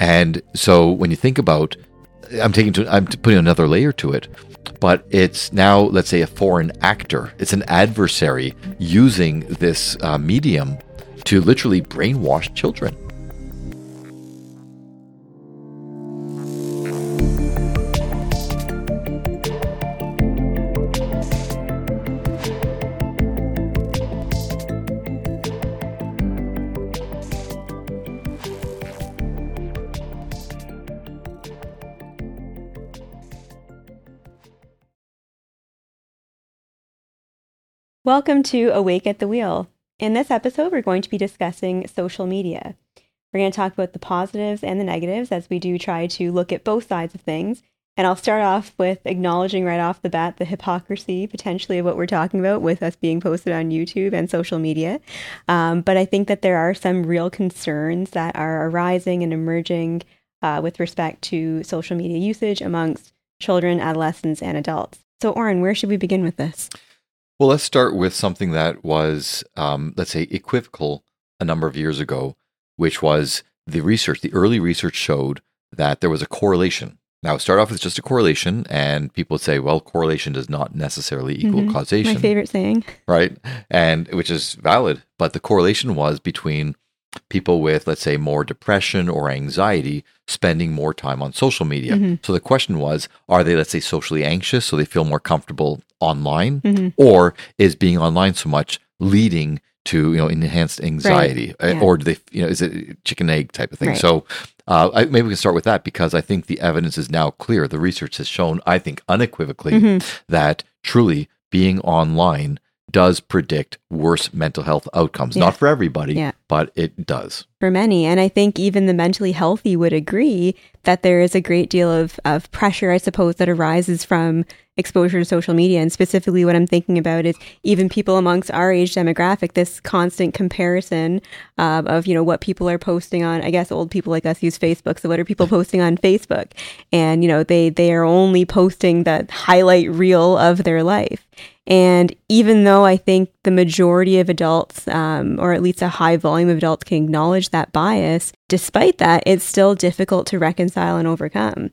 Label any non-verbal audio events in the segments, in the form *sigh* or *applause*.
And so when you think about, I'm taking to, I'm putting another layer to it, but it's now, let's say, a foreign actor. It's an adversary using this uh, medium to literally brainwash children. Welcome to Awake at the Wheel. In this episode, we're going to be discussing social media. We're going to talk about the positives and the negatives as we do try to look at both sides of things. And I'll start off with acknowledging right off the bat the hypocrisy potentially of what we're talking about with us being posted on YouTube and social media. Um, but I think that there are some real concerns that are arising and emerging uh, with respect to social media usage amongst children, adolescents, and adults. So, Oren, where should we begin with this? Well, let's start with something that was, um, let's say, equivocal a number of years ago, which was the research. The early research showed that there was a correlation. Now, start off with just a correlation, and people would say, well, correlation does not necessarily equal Mhm. causation. My favorite saying. right? And which is valid. But the correlation was between people with, let's say, more depression or anxiety spending more time on social media. Mhm. So the question was, are they, let's say, socially anxious so they feel more comfortable online? Mhm. Or is being online so much leading to, you know, enhanced anxiety? Uh, yeah. Or do they, you know, is it chicken egg type of thing? Right. So uh, I, maybe we can start with that because I think the evidence is now clear. The research has shown, I think, unequivocally Mhm. that truly being online does predict worse mental health outcomes. Yeah. Not for everybody, Yeah. but it does. for many. And I think even the mentally healthy would agree that there is a great deal of, of pressure, I suppose, that arises from exposure to social media. And specifically, what I'm thinking about is even people amongst our age demographic, this constant comparison uh, of, you know, what people are posting on. I guess old people like us use Facebook. So, what are people posting on Facebook? And, you know, they, they are only posting that highlight reel of their life. And even though I think the majority of adults, um, or at least a high volume of adults, can acknowledge that bias, despite that, it's still difficult to reconcile and overcome.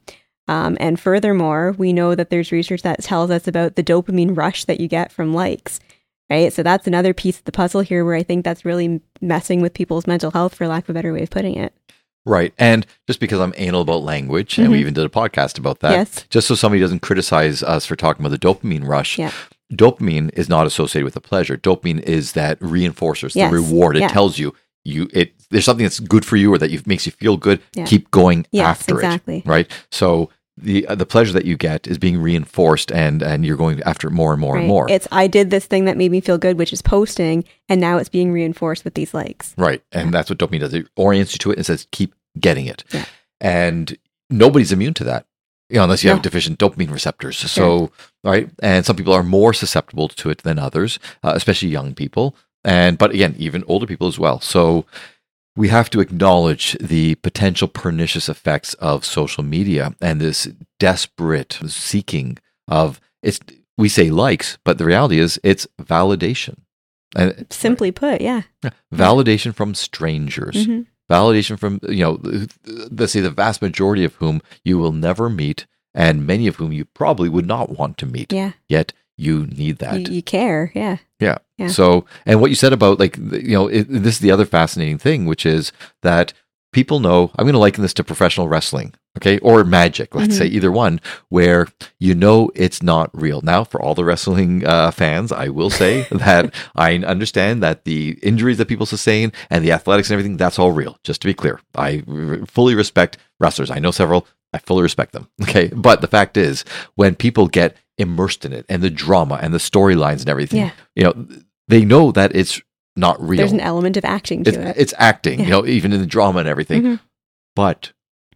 Um, and furthermore, we know that there's research that tells us about the dopamine rush that you get from likes, right? So that's another piece of the puzzle here where I think that's really messing with people's mental health, for lack of a better way of putting it. Right. And just because I'm anal about language, and we Mhm. even did a podcast about that, Yes. just so somebody doesn't criticize us for talking about the dopamine rush. Yeah. Dopamine is not associated with the pleasure. Dopamine is that reinforcers, Yes. the reward. It Yeah. tells you you it there's something that's good for you or that you, makes you feel good. Yeah. Keep going Yes, after exactly. it. Right. So the uh, the pleasure that you get is being reinforced, and and you're going after it more and more Right? and more. It's I did this thing that made me feel good, which is posting, and now it's being reinforced with these likes. Right. And that's what dopamine does. It orients you to it and says, keep getting it. Yeah. And nobody's immune to that. You know, unless you have deficient dopamine receptors. So, right. And some people are more susceptible to it than others, uh, especially young people. And, but again, even older people as well. So we have to acknowledge the potential pernicious effects of social media and this desperate seeking of it's, we say likes, but the reality is it's validation. And Simply put, yeah. validation from strangers Mhm. Validation from you know let's say the vast majority of whom you will never meet and many of whom you probably would not want to meet Yeah. yet you need that You, you care. Yeah. yeah. Yeah. So, and what you said about like, you know, it, this is the other fascinating thing, which is that people know, I'm going to liken this to professional wrestling, okay, or magic, let's Mhm. say either one, where you know it's not real. Now, for all the wrestling uh, fans, I will say *laughs* that I understand that the injuries that people sustain and the athletics and everything, that's all real, just to be clear. I r- fully respect wrestlers. I know several. I fully respect them. *laughs* Okay. But the fact is, when people get immersed in it and the drama and the storylines and everything, Yeah. you know, they know that it's not real. There's an element of acting to it's, it. it's acting, you know, even in the drama and everything. Mhm. But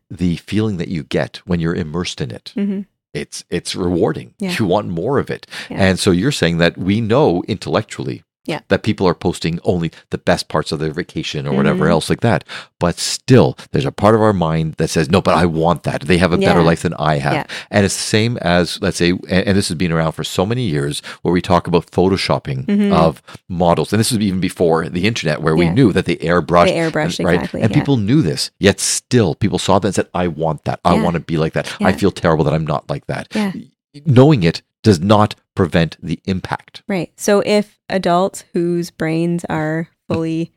the feeling that you get when you're immersed in it, Mhm. it's it's rewarding. Yeah. You want more of it. Yeah. And so you're saying that we know intellectually Yeah. That people are posting only the best parts of their vacation or whatever Mhm. else like that. But still, there's a part of our mind that says, no, but I want that. They have a better life than I have. Yeah. And it's the same as, let's say, and, and this has been around for so many years where we talk about photoshopping Mhm. of models. And this was even before the internet where we knew that they airbrushed. They airbrushed, and- right? exactly, And yeah. people knew this, yet still people saw that and said, I want that. I want to be like that. I feel terrible that I'm not like that. Yeah. Knowing it does not prevent the impact. Right. So if adults whose brains are fully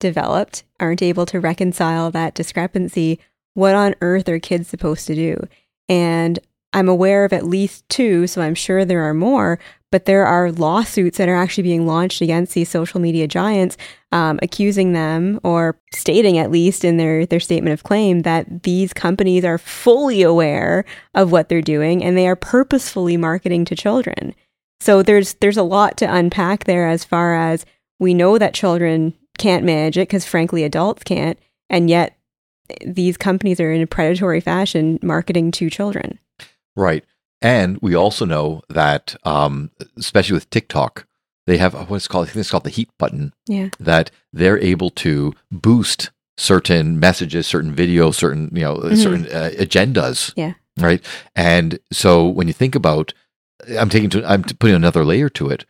developed aren't able to reconcile that discrepancy, what on earth are kids supposed to do? And I'm aware of at least two, so I'm sure there are more, but there are lawsuits that are actually being launched against these social media giants, um, accusing them or stating, at least in their, their statement of claim, that these companies are fully aware of what they're doing and they are purposefully marketing to children. So there's there's a lot to unpack there as far as we know that children can't manage it because frankly adults can't, and yet these companies are in a predatory fashion marketing to children. Right. And we also know that, um, especially with TikTok, they have what's called, I think it's called the heat button, Yeah. that they're able to boost certain messages, certain videos, certain, you know, Mhm. certain uh, agendas. Yeah. Right. And so when you think about, I'm taking to, I'm putting another layer to it,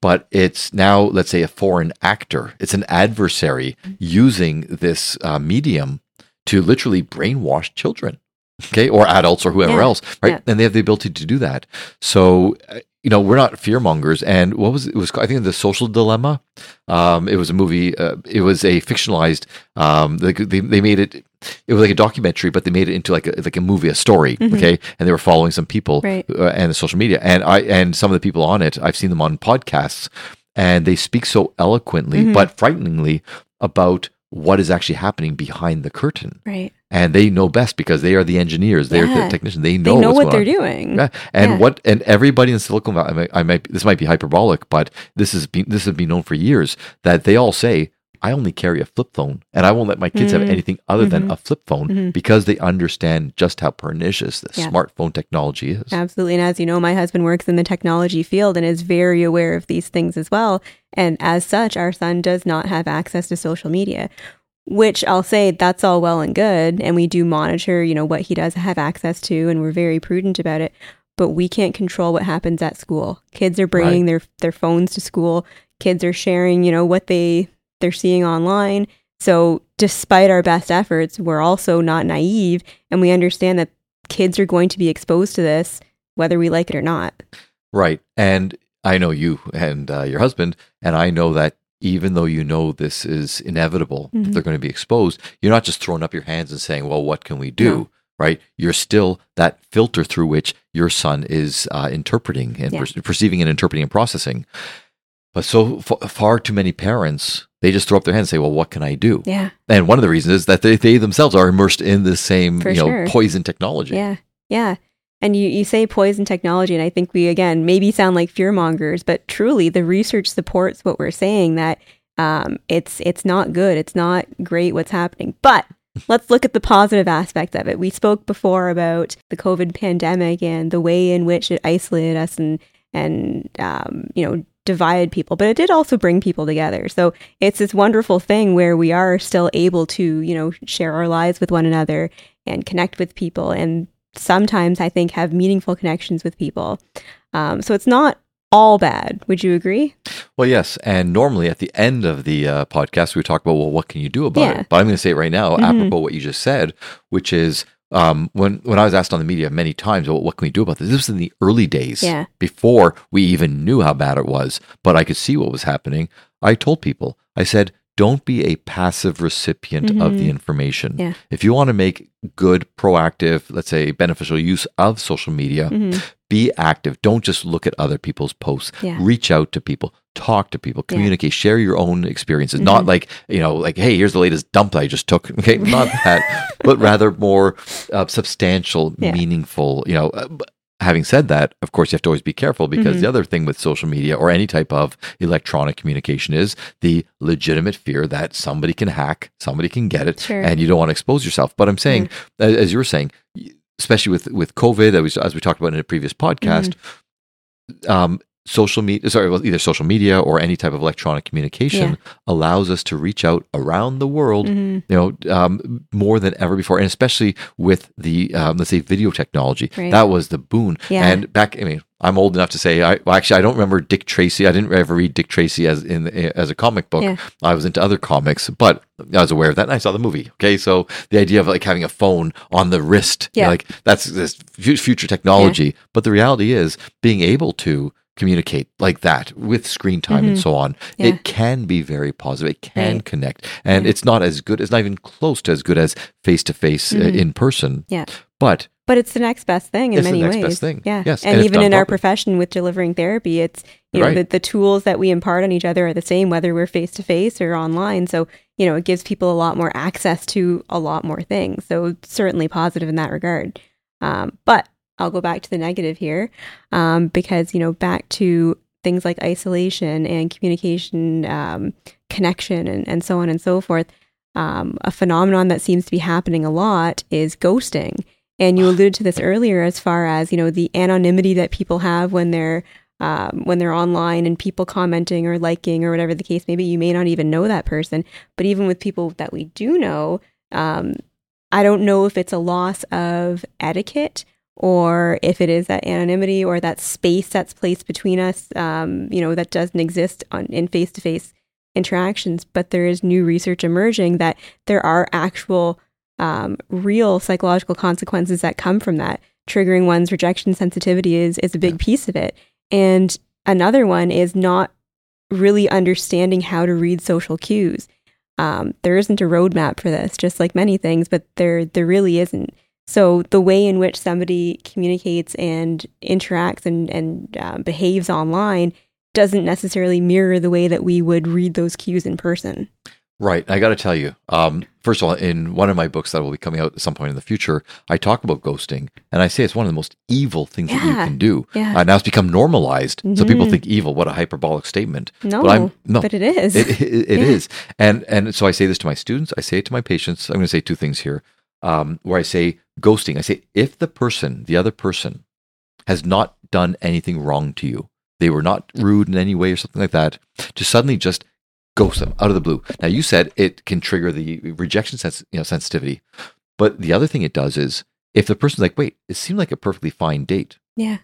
but it's now, let's say, a foreign actor. It's an adversary Mm-hmm. using this uh, medium to literally brainwash children, okay, or adults or whoever Yeah. else, right? Yeah. And they have the ability to do that. So, uh, you know, we're not fear mongers. And what was it? it was I think the Social Dilemma. Um, it was a movie. Uh, it was a fictionalized. Um, they, they they made it. It was like a documentary, but they made it into like a like a movie, a story. Mhm. Okay, and they were following some people Right. uh, and the social media, and I and some of the people on it. I've seen them on podcasts, and they speak so eloquently Mhm. but frighteningly about what is actually happening behind the curtain Right. and they know best because they are the engineers, they're Yeah. the technicians, they know, They know what they're on. doing. Yeah, and Yeah. what and everybody in Silicon Valley, I might, I might this might be hyperbolic, but this has been this has been known for years that they all say, "I only carry a flip phone, and I won't let my kids Mhm. have anything other than Mhm. a flip phone Mhm. because they understand just how pernicious the Yeah. smartphone technology is." Absolutely. And as you know, my husband works in the technology field and is very aware of these things as well. And as such, our son does not have access to social media, which I'll say that's all well and good. And we do monitor, you know, what he does have access to, and we're very prudent about it. But we can't control what happens at school. Kids are bringing their their phones to school. Kids are sharing, you know, what they they're seeing online. So, despite our best efforts, we're also not naive and we understand that kids are going to be exposed to this whether we like it or not. Right. And I know you and uh, your husband, and I know that even though you know this is inevitable, Mhm. they're going to be exposed, you're not just throwing up your hands and saying, well, what can we do? No. Right. You're still that filter through which your son is uh, interpreting and Yeah. per- perceiving and interpreting and processing. But so f- far too many parents, they just throw up their hands and say, well, what can I do? Yeah. And one of the reasons is that they, they themselves are immersed in the same, For you know, sure. poison technology. Yeah. Yeah. And you, you say poison technology, and I think we, again, maybe sound like fear mongers, but truly the research supports what we're saying that um, it's, it's not good. It's not great what's happening. But let's look at the positive aspect of it. We spoke before about the COVID pandemic and the way in which it isolated us and, and um, you know, divided people, but it did also bring people together. So it's this wonderful thing where we are still able to, you know, share our lives with one another and connect with people and sometimes I think have meaningful connections with people. Um, so it's not all bad. Would you agree? Well, yes. And normally at the end of the uh, podcast, we talk about, well, what can you do about Yeah. it? But I'm going to say it right now, Mhm. apropos what you just said, which is um, when, when I was asked on the media many times, well, what can we do about this? This was in the early days Yeah. before we even knew how bad it was, but I could see what was happening. I told people, I said, don't be a passive recipient of Mhm. the information. Yeah. If you want to make good, proactive, let's say beneficial use of social media, Mhm. Be active. Don't just look at other people's posts. Yeah. Reach out to people, talk to people, Yeah. communicate, share your own experiences. Not Mhm. like, you know, like, hey, here's the latest dump I just took. *laughs* Okay, *laughs* not that, but rather more uh, substantial, Yeah. meaningful, you know. Uh, having said that, of course, you have to always be careful because Mhm. the other thing with social media or any type of electronic communication is the legitimate fear that somebody can hack, somebody can get it, Sure. and you don't want to expose yourself. But I'm saying, as as you were saying, especially with with COVID, as we, as we talked about in a previous podcast, Mm-hmm. um, social media, sorry, well, either social media or any type of electronic communication Yeah. allows us to reach out around the world, Mhm. you know, um, more than ever before, and especially with the um, let's say video technology. Right. That was the boon. Yeah. And back, I mean, I'm old enough to say, I well, actually I don't remember Dick Tracy. I didn't ever read Dick Tracy as in as a comic book. Yeah. I was into other comics, but I was aware of that, and I saw the movie. Okay, so the idea of like having a phone on the wrist, you know, like that's this future technology. But the reality is, being able to communicate like that with screen time and Mhm. so on, Yeah. it can be very positive. It can Right. connect, and Yeah. it's not as good. It's not even close to as good as face to face in person. Yeah. but But it's the next best thing in It's the many next ways. best thing. Yeah. Yes, And, and even in our profession with delivering therapy, it's you know Right. the, the tools that we impart on each other are the same whether we're face to face or online. So you know it gives people a lot more access to a lot more things. So certainly positive in that regard. Um, but I'll go back to the negative here um, because you know back to things like isolation and communication um, connection and, and so on and so forth. Um, a phenomenon that seems to be happening a lot is ghosting. And you alluded to this earlier as far as, you know, the anonymity that people have when they're um, when they're online and people commenting or liking or whatever the case may be. You may not even know that person. But even with people that we do know, um, I don't know if it's a loss of etiquette or if it is that anonymity or that space that's placed between us, um, you know, that doesn't exist on in face to face interactions. But there is new research emerging that there are actual um, real psychological consequences that come from that. Triggering one's rejection sensitivity is is a big piece of it, and another one is not really understanding how to read social cues. Um, there isn't a roadmap for this, just like many things, but there there really isn't. So the way in which somebody communicates and interacts and and um, behaves online doesn't necessarily mirror the way that we would read those cues in person. Right. I got to tell you, um, first of all, in one of my books that will be coming out at some point in the future, I talk about ghosting, and I say it's one of the most evil things that you can do. Yeah. Uh, now it's become normalized, so people Mhm. think evil. What a hyperbolic statement! No, but I'm no. but it is. It, it, it Yeah. is. and and so I say this to my students. I say it to my patients. I'm going to say two things here. Um, where I say ghosting, I say if the person, the other person, has not done anything wrong to you, they were not rude in any way or something like that, to suddenly just ghost them out of the blue. Now you said it can trigger the rejection sens- you know, sensitivity, but the other thing it does is if the person's like, wait, it seemed like a perfectly fine date, yeah,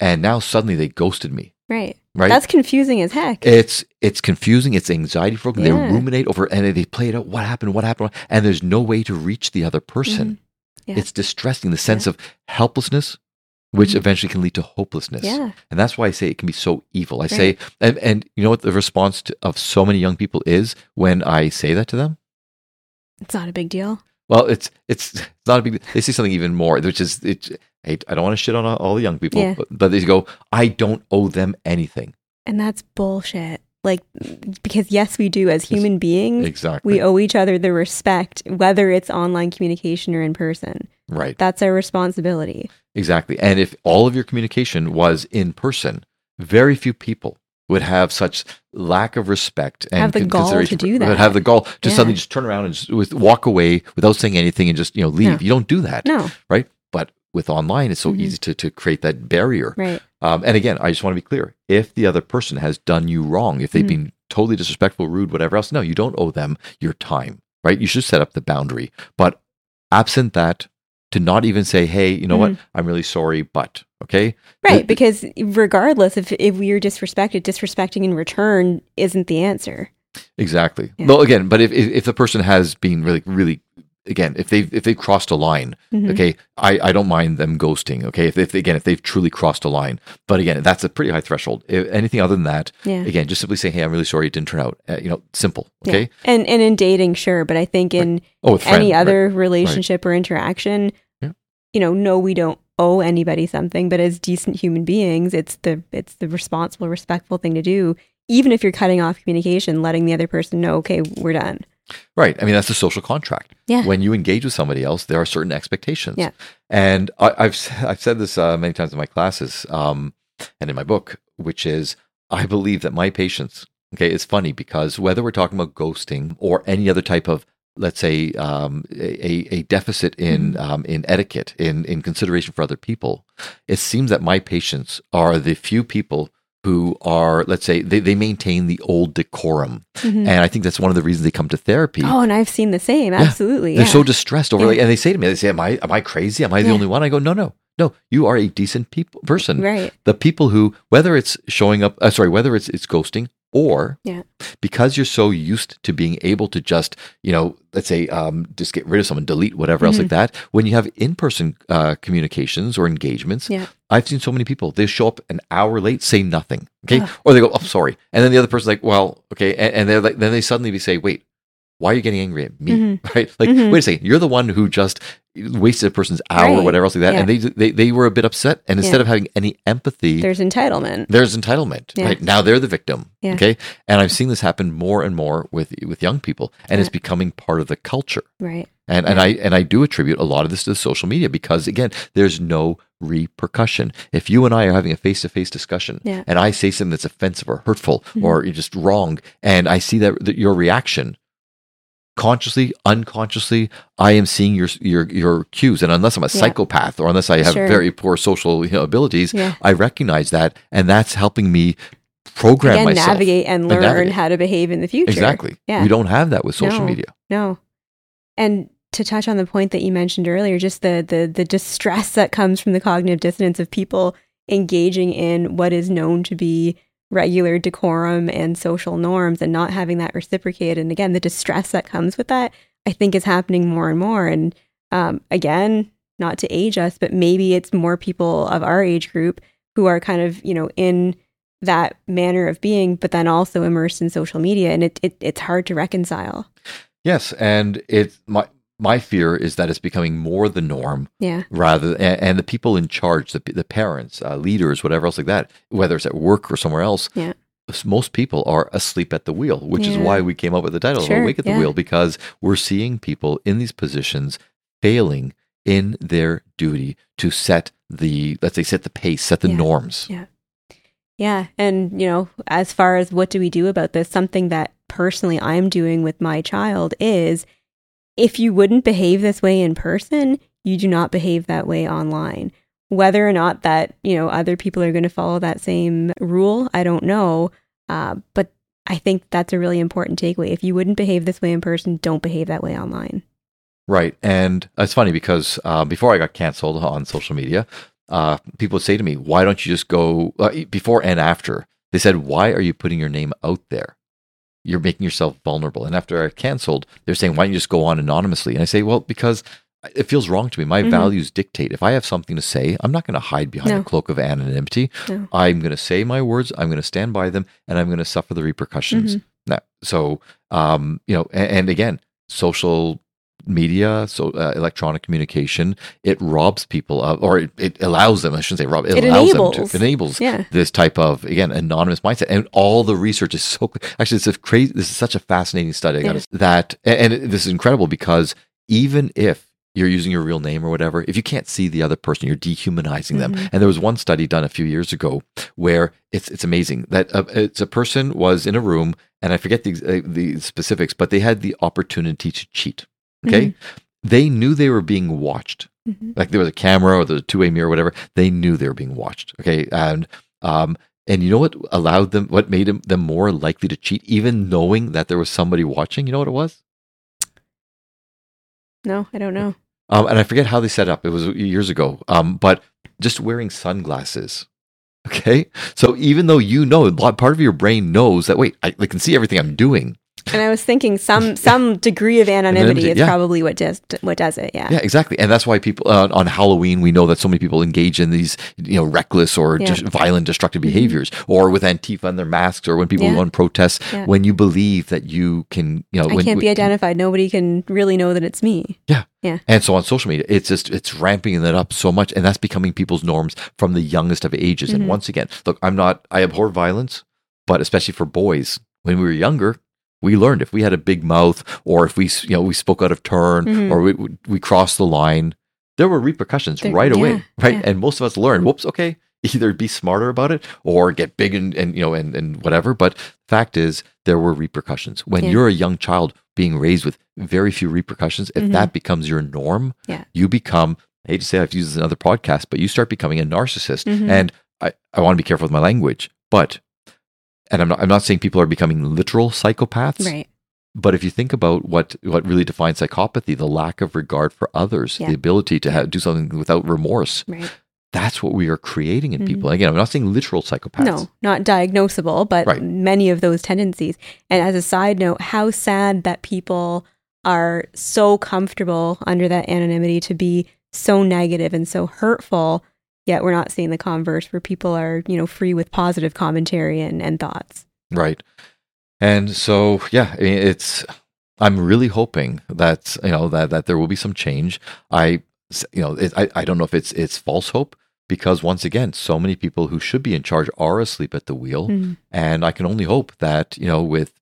and now suddenly they ghosted me, right. right? That's confusing as heck. It's it's confusing. It's anxiety provoking. They ruminate over and they play it out. What happened? What happened? And there's no way to reach the other person. Mm-hmm. Yeah. It's distressing. The sense of helplessness, which Mhm. eventually can lead to hopelessness. yeah, And that's why I say it can be so evil. I say, and, and you know what the response to, of so many young people is when I say that to them? it's not a big deal. Well, it's it's not a big. They say something even more, which is it. I, I don't want to shit on all- all the young people, Yeah. but, but they go, I don't owe them anything. And that's bullshit. Like, because yes, we do as human beings. Exactly. We owe each other the respect, whether it's online communication or in person. right. That's our responsibility. Exactly. And if all of your communication was in person, very few people would have such lack of respect and Have the gall to do would that. Have the gall to Yeah. suddenly just turn around and just walk away without saying anything and just you know leave. No. You don't do that, No, right? But with online, it's so Mhm. easy to to create that barrier. right. Um, and again, I just want to be clear: if the other person has done you wrong, if they've Mhm. been totally disrespectful, rude, whatever else, no, you don't owe them your time, right? You should set up the boundary. But absent that, to not even say, "Hey, you know Mm-hmm. what? I'm really sorry, but okay." Right. The- Because regardless, if, if we are disrespected, disrespecting in return isn't the answer. Exactly. Yeah. Well, again, but if, if if the person has been really, really, again, if they've if they've crossed a line, Mhm. okay, I, I don't mind them ghosting. Okay, if, if again if they've truly crossed a line, but again, that's a pretty high threshold. If anything other than that, Yeah. again, just simply saying, "Hey, I'm really sorry, it didn't turn out." Uh, you know, simple. Yeah. Okay. And and in dating, sure, but I think in Oh, with any friends, right. other relationship or interaction, Yeah. you know, no, we don't owe anybody something, but as decent human beings, it's the it's the responsible, respectful thing to do. Even if you're cutting off communication, letting the other person know, okay, we're done. Right. I mean, that's a social contract. Yeah. When you engage with somebody else, there are certain expectations. Yeah. And I, I've s- I've said this uh, many times in my classes um, and in my book, which is I believe that my patients. Okay, it's funny because whether we're talking about ghosting or any other type of let's say um, a, a deficit in um, in etiquette in in consideration for other people, it seems that my patients are the few people who are, let's say, they, they maintain the old decorum. Mhm. And I think that's one of the reasons they come to therapy. Oh, and I've seen the same. Absolutely. They're yeah. so distressed over, Yeah. like, and they say to me, they say, "Am I am I crazy? Am I the only one?" I go, "No, no, no. You are a decent people person. right. The people who, whether it's showing up, uh, sorry, whether it's it's ghosting or Yeah. because you're so used to being able to just, you know, let's say, um, just get rid of someone, delete whatever else Mhm. like that. When you have in person uh, communications or engagements, Yeah. I've seen so many people they show up an hour late, say nothing, okay, Ugh. or they go, "Oh, sorry," and then the other person's like, "Well, okay," and, and they're like, then they suddenly say, "Wait." Why are you getting angry at me? Mhm. *laughs* Right? Like, Mhm. wait a second. You're the one who just wasted a person's hour or whatever else like that, Yeah. and they, they they were a bit upset. And instead Yeah. of having any empathy, There's entitlement. there's entitlement. Yeah. Right now, they're the victim. Yeah. Okay, and I'm seeing this happen more and more with with young people, and it's becoming part of the culture. Right. And and I and I do attribute a lot of this to social media because again, there's no repercussion. If you and I are having a face to face discussion, and I say something that's offensive or hurtful Mhm. or just wrong, and I see that, that your reaction. Consciously, unconsciously, I am seeing your your your cues, and unless I'm a Yeah. psychopath or unless I have Sure. very poor social you know, abilities, Yeah. I recognize that, and that's helping me program Again, myself. navigate and learn navigate. how to behave in the future. Exactly. Yeah. We don't have that with social No. media. No. And to touch on the point that you mentioned earlier, just the the the distress that comes from the cognitive dissonance of people engaging in what is known to be regular decorum and social norms and not having that reciprocated. And again, the distress that comes with that, I think is happening more and more. And um, again, not to age us, but maybe it's more people of our age group who are kind of, you know, in that manner of being, but then also immersed in social media. And it, it it's hard to reconcile. Yes, and it my my fear is that it's becoming more the norm Yeah. rather and, and the people in charge, the the parents, uh, leaders, whatever else like that, whether it's at work or somewhere else. Yeah. Most people are asleep at the wheel, which is why we came up with the title Sure, "Awake at the yeah. Wheel" because we're seeing people in these positions failing in their duty to set the let's say set the pace, set the Yeah. norms. Yeah. Yeah. And, you know, as far as what do we do about this, something that personally I'm doing with my child is if you wouldn't behave this way in person, you do not behave that way online. Whether or not that, you know, other people are going to follow that same rule, I don't know. Uh, but I think that's a really important takeaway. If you wouldn't behave this way in person, don't behave that way online. Right. And it's funny because uh, before I got canceled on social media, uh, people would say to me, why don't you just go uh, before and after? They said, why are you putting your name out there? You're making yourself vulnerable. And after I canceled, they're saying, why don't you just go on anonymously? And I say, well, because it feels wrong to me. My Mhm. values dictate. If I have something to say, I'm not going to hide behind No. a cloak of anonymity. No. I'm going to say my words. I'm going to stand by them, and I'm going to suffer the repercussions. Now, so, um, you know, and, and again, social media, so uh, electronic communication, it robs people of, or it, it allows them. I shouldn't say rob. It, It allows enables. them to enables Yeah. this type of again anonymous mindset, and all the research is *laughs* so actually it's a crazy. This is such a fascinating study. Yeah. that and, and this is incredible because even if you're using your real name or whatever, if you can't see the other person, you're dehumanizing them. Mhm. And there was one study done a few years ago where it's it's amazing that uh, it's a person was in a room, and I forget the uh, the specifics, but they had the opportunity to cheat. Okay, they knew they were being watched. Mhm. Like there was a camera or the two way mirror, or whatever. They knew they were being watched. Okay, and um. And you know what allowed them, what made them, them more likely to cheat, even knowing that there was somebody watching? You know what it was? No, I don't know. Um, and I forget how they set up. It was years ago. Um, but just wearing sunglasses. Okay. So even though you know, a lot- part of your brain knows that, wait, I, I can see everything I'm doing. And I was thinking some *laughs* some degree of anonymity Anonymity, is yeah. probably what does what does it. Yeah. Yeah, exactly. And that's why people uh, on Halloween, we know that so many people engage in these, you know, reckless or Yeah. just violent, destructive Mhm. behaviors, or with Antifa and their masks, or when people Yeah. go on protests, when you believe that you can, you know, I when, can't be when- identified. Nobody can really know that it's me. Yeah. Yeah. And so on social media, it's just it's ramping that up so much, and that's becoming people's norms from the youngest of ages. Mhm. And once again, look, I'm not I abhor violence, but especially for boys, when we were younger, we learned if we had a big mouth or if we you know we spoke out of turn Mhm. or we we crossed the line, there were repercussions There- right away, yeah, right? yeah. And most of us learned, whoops, okay, either be smarter about it or get big and, and you know and, and whatever. But fact is, there were repercussions when Yeah. you're a young child being raised with very few repercussions. If Mhm. that becomes your norm, Yeah. you become. I hate to say I've used this in other podcasts, but you start becoming a narcissist. Mhm. And I, I want to be careful with my language, But, and I'm not, I'm not saying people are becoming literal psychopaths, Right. but if you think about what what really defines psychopathy, the lack of regard for others, Yeah. the ability to have, do something without remorse, Right. that's what we are creating in people. Mm-hmm. Again, I'm not saying literal psychopaths. No, not diagnosable, but Right. many of those tendencies. And as a side note, how sad that people are so comfortable under that anonymity to be so negative and so hurtful, yet we're not seeing the converse where people are, you know, free with positive commentary and, and thoughts. Right. And so, yeah, it's, I'm really hoping that, you know, that, that there will be some change. I, you know, it, I, I don't know if it's, it's false hope because once again, so many people who should be in charge are asleep at the wheel. Mhm. And I can only hope that, you know, with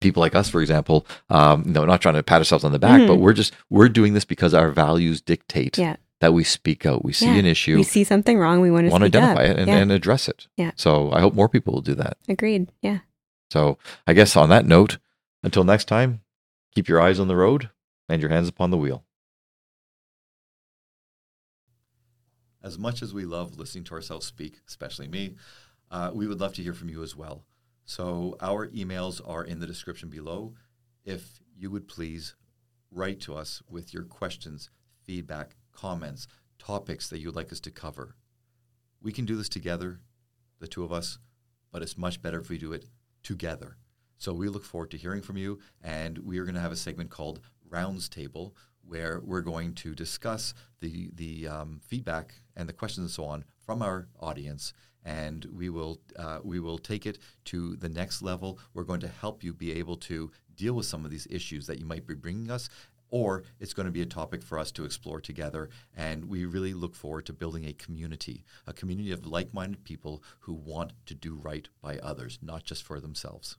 people like us, for example, um, you know, not trying to pat ourselves on the back, Mhm. but we're just, we're doing this because our values dictate Yeah. That we speak out. We see Yeah. an issue, We see something wrong, we want to want to identify up. it and, yeah. and address it. Yeah. So I hope more people will do that. Agreed. Yeah. So I guess on that note, until next time, keep your eyes on the road and your hands upon the wheel. As much as we love listening to ourselves speak, especially me, uh, we would love to hear from you as well. So our emails are in the description below. If you would please write to us with your questions, feedback, comments, topics that you would like us to cover. We can do this together, the two of us, but it's much better if we do it together. So we look forward to hearing from you, and we are going to have a segment called Rounds Table, where we're going to discuss the the um, feedback and the questions and so on from our audience, and we will uh, we will take it to the next level. We're going to help you be able to deal with some of these issues that you might be bringing us. Or it's going to be a topic for us to explore together. And we really look forward to building a community, a community of like minded people who want to do right by others, not just for themselves.